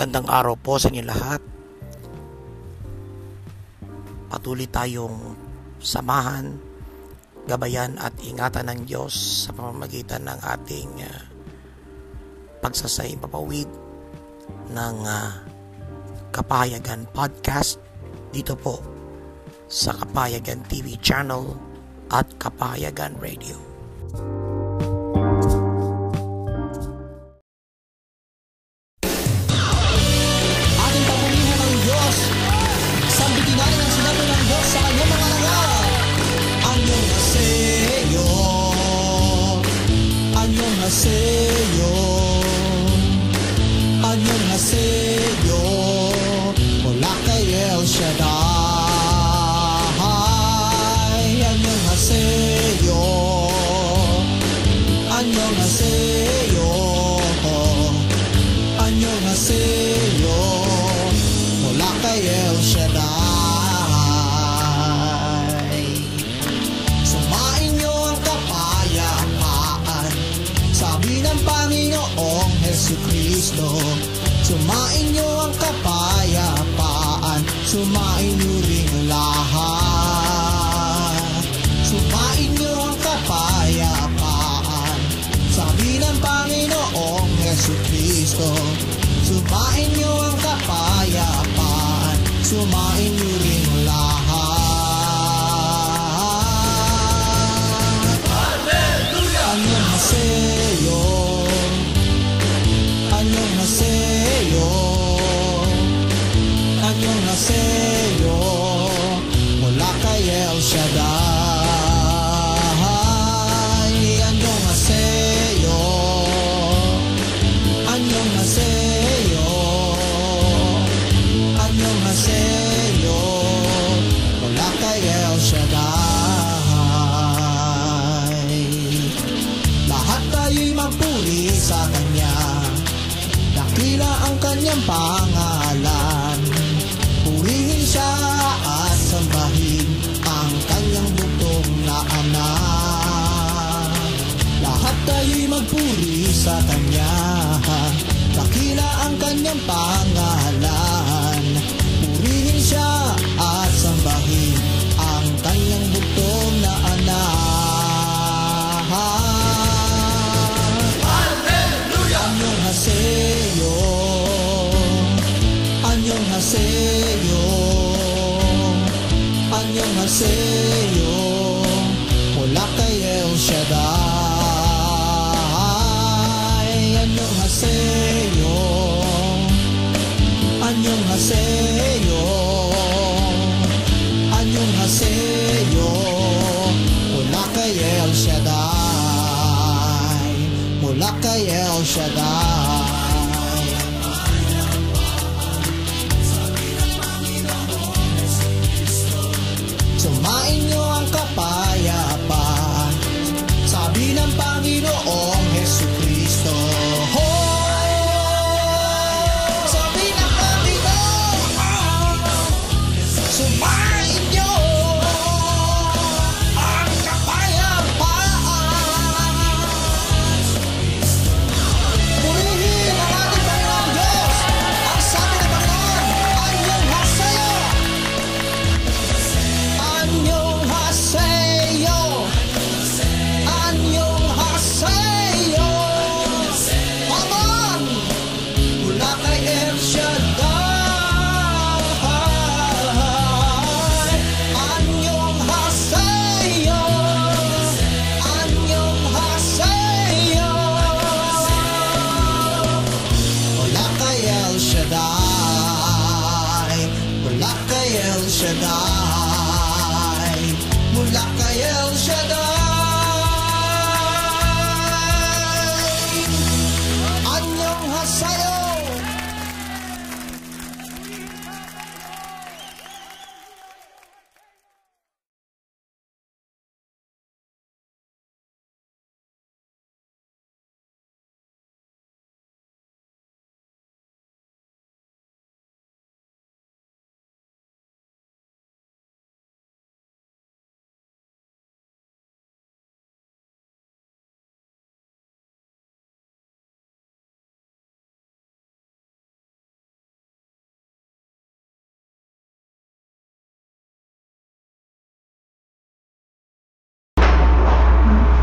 Magandang araw po sa inyo lahat. Patuloy tayong samahan, gabayan at ingatan ng Diyos sa pamamagitan ng ating uh, pagsasayang papawid ng uh, Kapayagan Podcast dito po sa Kapayagan TV channel at Kapayagan Radio.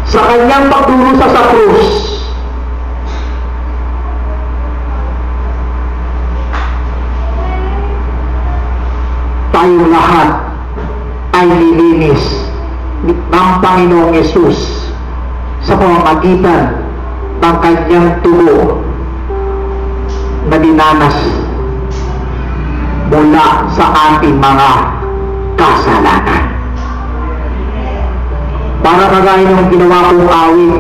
sa kanyang pagdurusa sa krus. Tayo lahat ay nilinis ng Panginoong Yesus sa pamamagitan ng kanyang tubo na dinanas mula sa ating mga kasalanan. Para kagaya ng ginawa kong awit,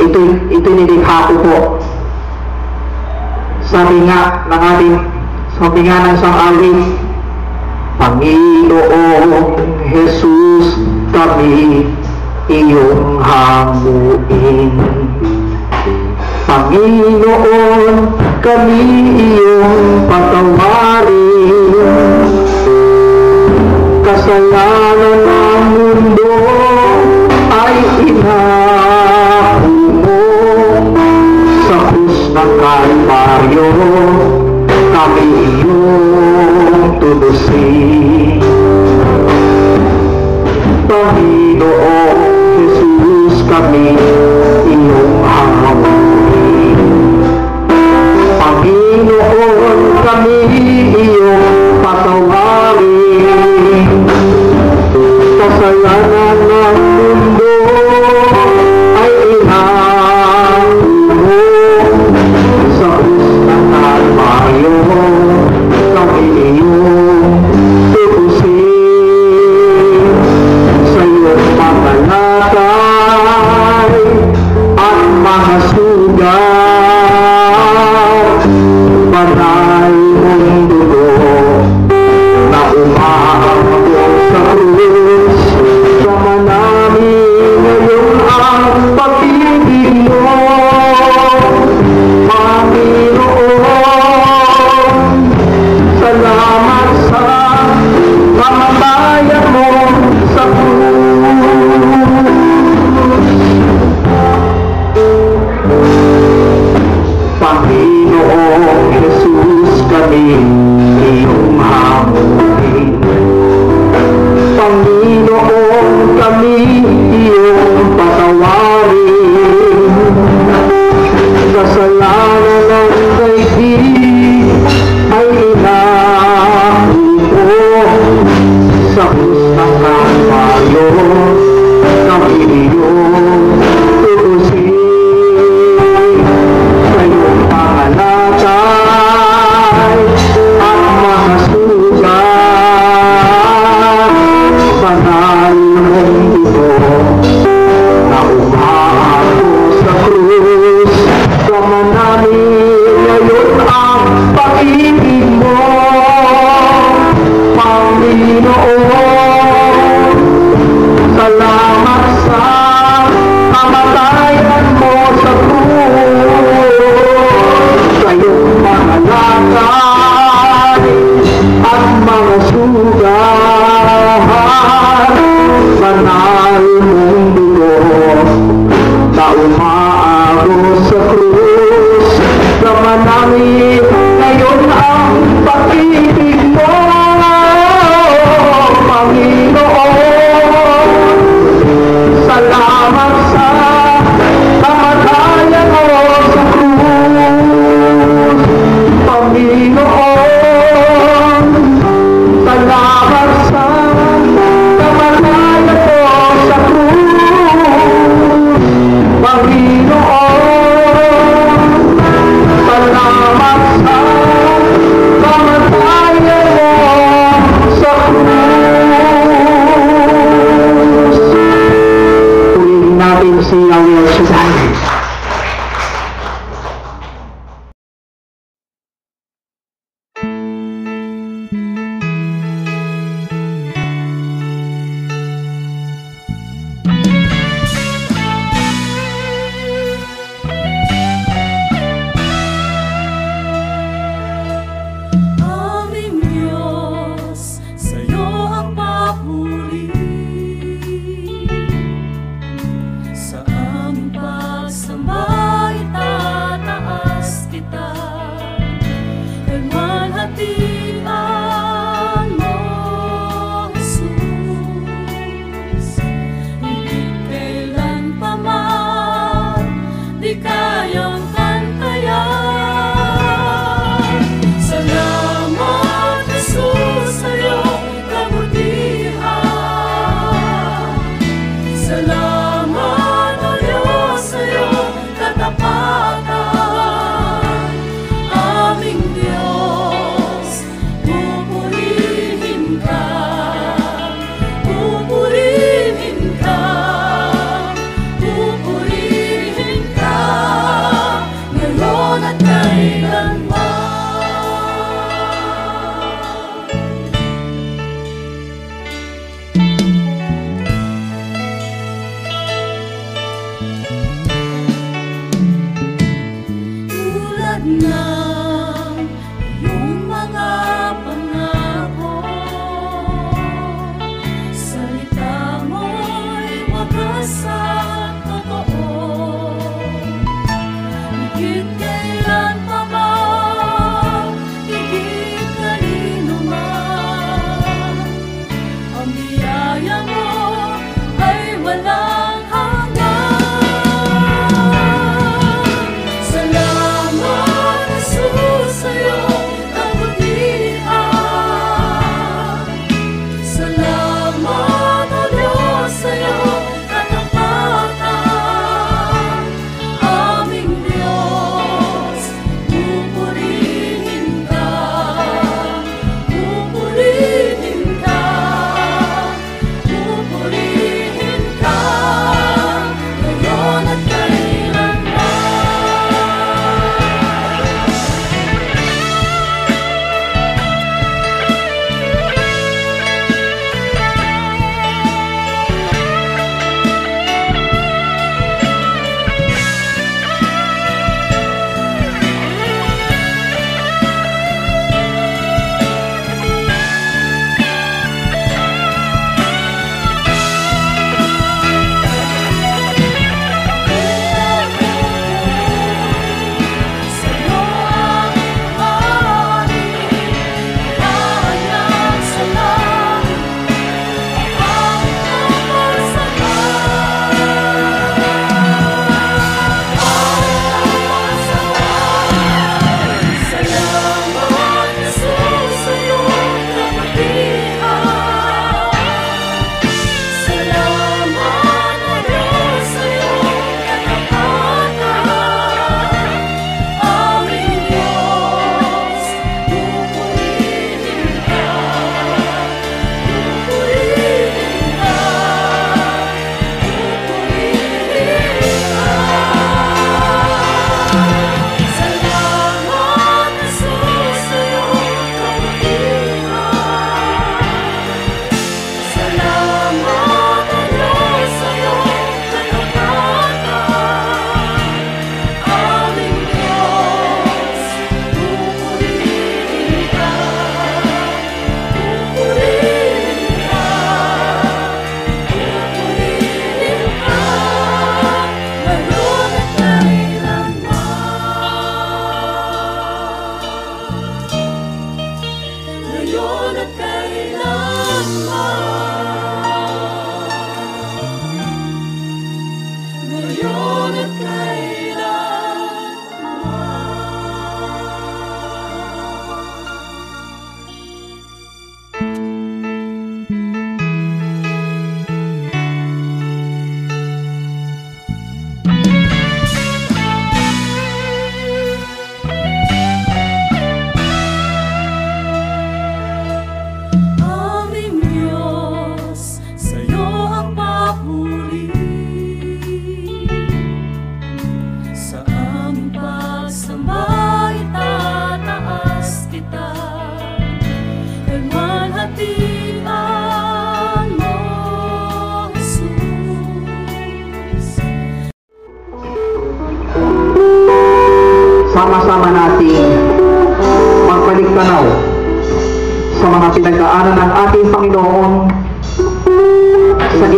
ito, ito nilikha ko po. Sabi nga ng ating, sabi nga ng isang awit, Panginoong Jesus kami iyong hanguin. Panginoon, kami iyong patawarin. Kasalanan você. Corrido, oh Jesus, caminho e honra ao Paguino, oh caminho, para salvar-me. Esta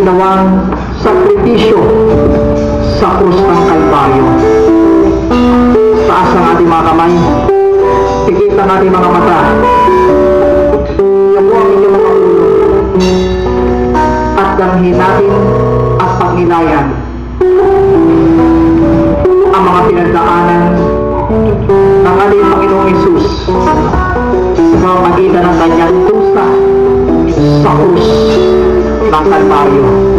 ginawang sakripisyo sa krus ng Kalbaryo. Taas ang ating mga kamay, pikit ang ating mga mata, Yapo ang inyong mga ulo, at damhin natin at pagnilayan ang mga pinagdaanan ng ating Panginoong Isus sa pamamagitan ng kanyang tusa sa krus Natalbario.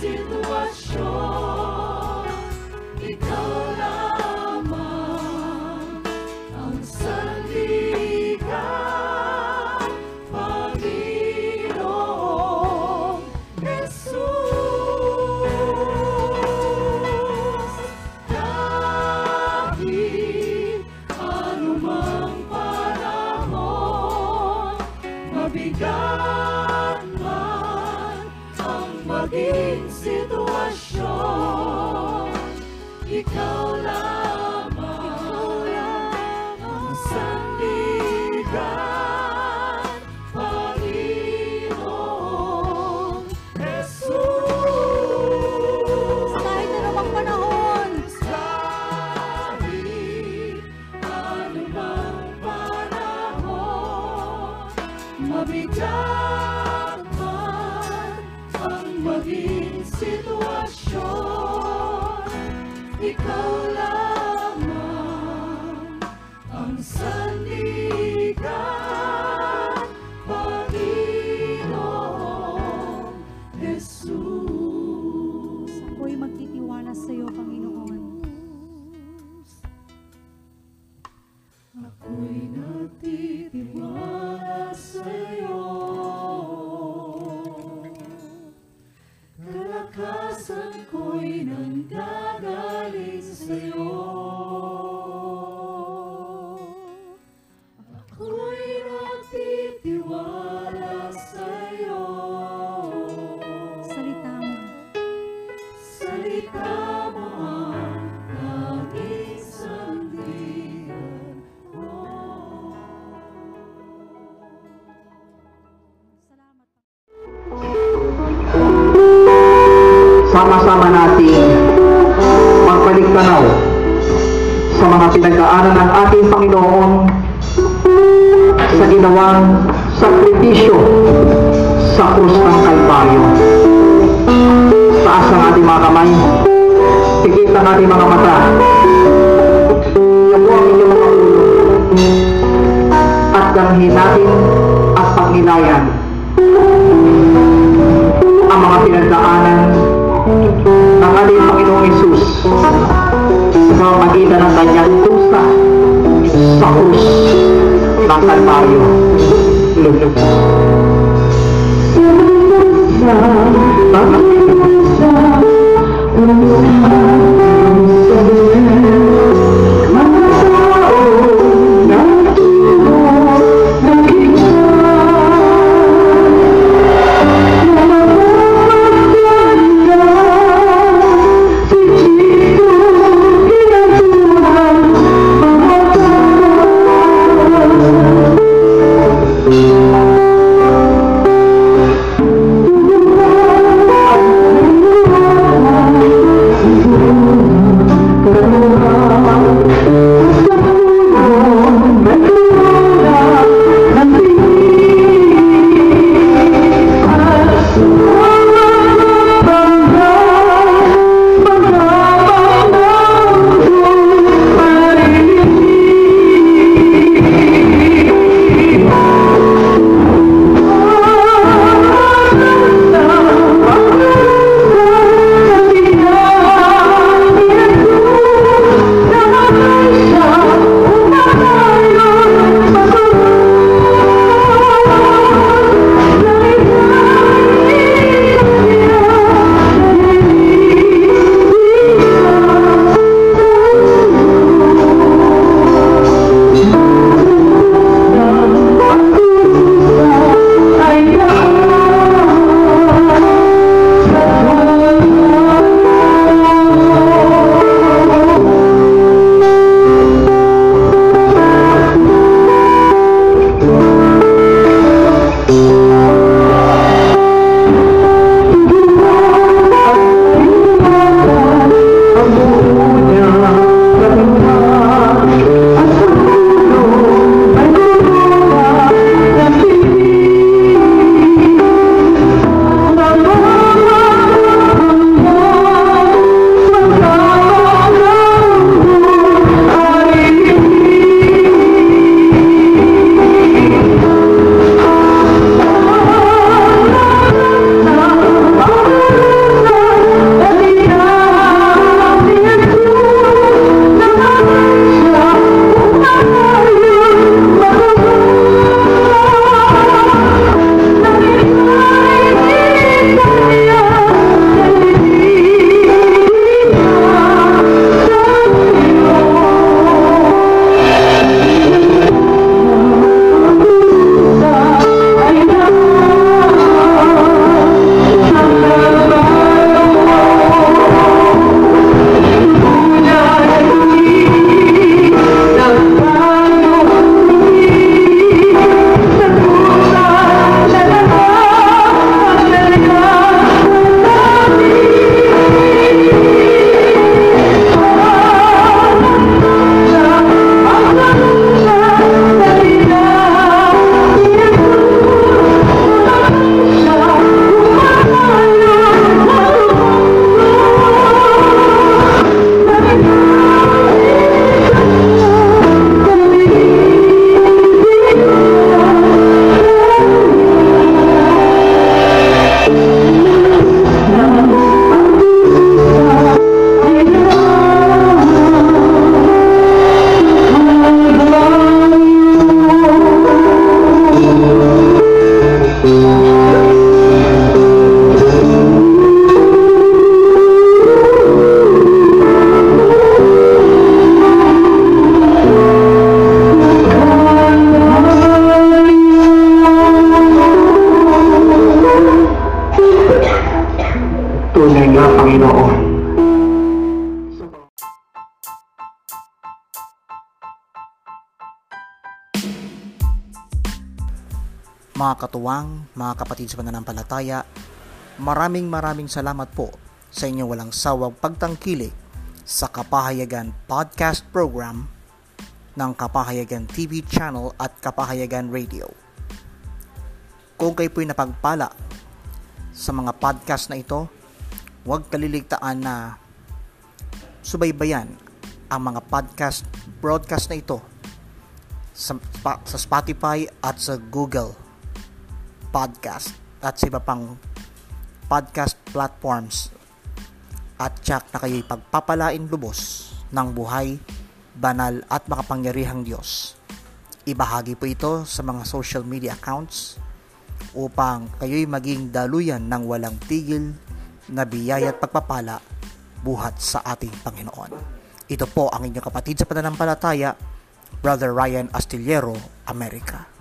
maging Nicola. Sama-sama nating magbalik tanaw sa mga pinagdaanan ng ating Panginoon sa ginawang sakripisyo sa krus ng Kalbaryo. Taas ang ating mga kamay, pikit ang ating mga mata, Iyan po ang inyong mga ulo, at damhin natin at pagnilayan ang mga pinagdaanan ng ating Panginoong Isus sa pamamagitan ng kanyang tusa sa krus ng Kalbaryo. Lulog. Tunay Sa pananampalataya, maraming maraming salamat po sa inyong walang sawang pagtangkilik sa Kapahayagan Podcast Program ng Kapahayagan TV Channel at Kapahayagan Radio. Kung kayo po'y napagpala sa mga podcast na ito, huwag kaliligtaan na subaybayan ang mga podcast broadcast na ito sa, sa Spotify at sa Google Podcast at sa iba pang podcast platforms at tsak na kayo'y pagpapalain lubos ng buhay, banal at makapangyarihang Diyos. Ibahagi po ito sa mga social media accounts upang kayo'y maging daluyan ng walang tigil na biyaya at pagpapala buhat sa ating Panginoon. Ito po ang inyong kapatid sa pananampalataya, Brother Ryan Astillero, America.